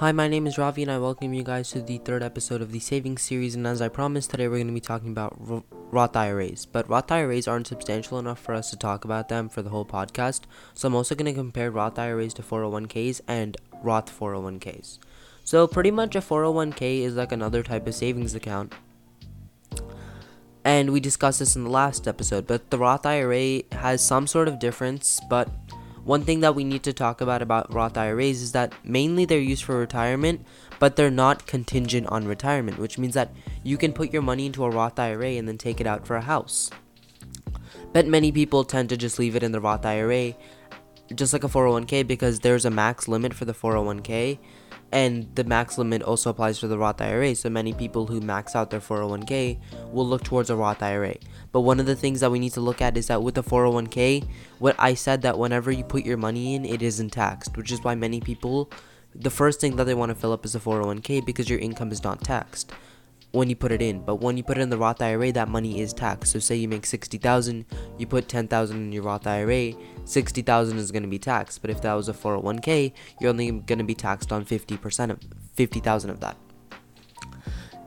Hi, my name is Ravi, and I welcome you guys to the third episode of the savings series. And as I promised, today we're going to be talking about R- Roth IRAs. But Roth IRAs aren't substantial enough for us to talk about them for the whole podcast. So I'm also going to compare Roth IRAs to 401ks and Roth 401ks. So pretty much a 401k is like another type of savings account. And we discussed this in the last episode, but the Roth IRA has some sort of difference, but one thing that we need to talk about about Roth IRAs is that mainly they're used for retirement, but they're not contingent on retirement, which means that you can put your money into a Roth IRA and then take it out for a house. But many people tend to just leave it in the Roth IRA, just like a 401k, because there's a max limit for the 401k, and the max limit also applies for the Roth IRA. So many people who max out their 401k will look towards a Roth IRA. But one of the things that we need to look at is that with the 401k, what I said that whenever you put your money in, it isn't taxed, which is why many people the first thing that they want to fill up is a 401k because your income is not taxed when you put it in. But when you put it in the Roth IRA, that money is taxed. So say you make 60,000, you put 10,000 in your Roth IRA, 60,000 is going to be taxed. But if that was a 401k, you're only going to be taxed on 50% of 50,000 of that.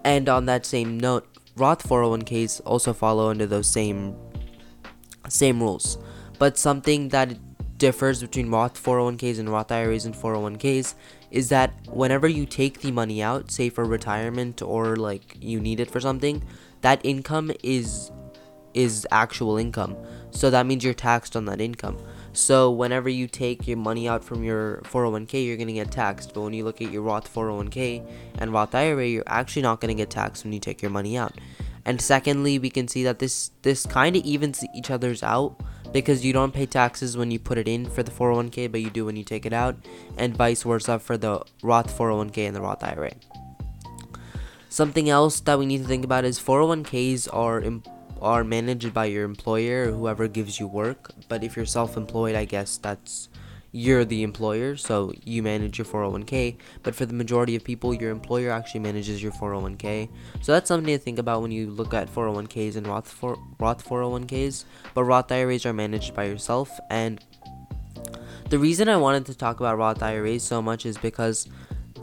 And on that same note, Roth 401ks also follow under those same same rules. But something that differs between Roth 401ks and Roth IRAs and 401ks is that whenever you take the money out, say for retirement or like you need it for something, that income is is actual income. So that means you're taxed on that income. So whenever you take your money out from your 401k, you're going to get taxed. But when you look at your Roth 401k and Roth IRA, you're actually not going to get taxed when you take your money out. And secondly, we can see that this this kind of evens each other's out because you don't pay taxes when you put it in for the 401k, but you do when you take it out, and vice versa for the Roth 401k and the Roth IRA. Something else that we need to think about is 401ks are are managed by your employer or whoever gives you work. But if you're self-employed, I guess that's you're the employer, so you manage your 401k. But for the majority of people, your employer actually manages your 401k. So that's something to think about when you look at 401ks and Roth for Roth 401ks. But Roth IRAs are managed by yourself, and the reason I wanted to talk about Roth IRAs so much is because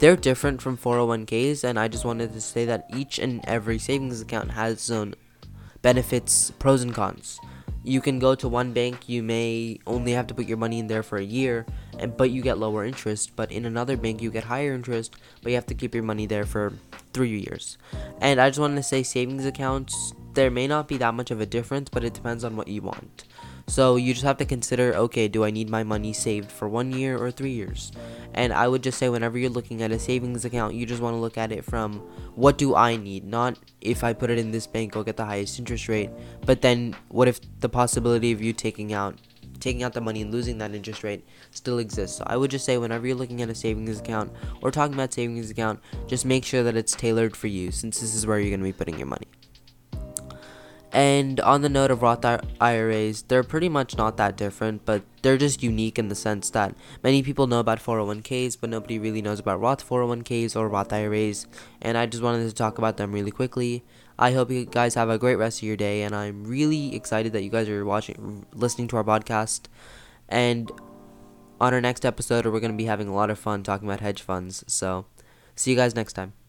they're different from 401ks, and I just wanted to say that each and every savings account has its own benefits, pros and cons. You can go to one bank, you may only have to put your money in there for a year, and but you get lower interest, but in another bank you get higher interest, but you have to keep your money there for 3 years. And I just wanted to say savings accounts, there may not be that much of a difference, but it depends on what you want. So you just have to consider okay, do I need my money saved for one year or three years? And I would just say, whenever you're looking at a savings account, you just want to look at it from what do I need, not if I put it in this bank, I'll get the highest interest rate. But then, what if the possibility of you taking out taking out the money and losing that interest rate still exists. So I would just say whenever you're looking at a savings account or talking about savings account, just make sure that it's tailored for you since this is where you're going to be putting your money. And on the note of Roth IRAs, they're pretty much not that different, but they're just unique in the sense that many people know about 401ks, but nobody really knows about Roth 401ks or Roth IRAs. And I just wanted to talk about them really quickly. I hope you guys have a great rest of your day, and I'm really excited that you guys are watching, listening to our podcast. And on our next episode, we're going to be having a lot of fun talking about hedge funds. So, see you guys next time.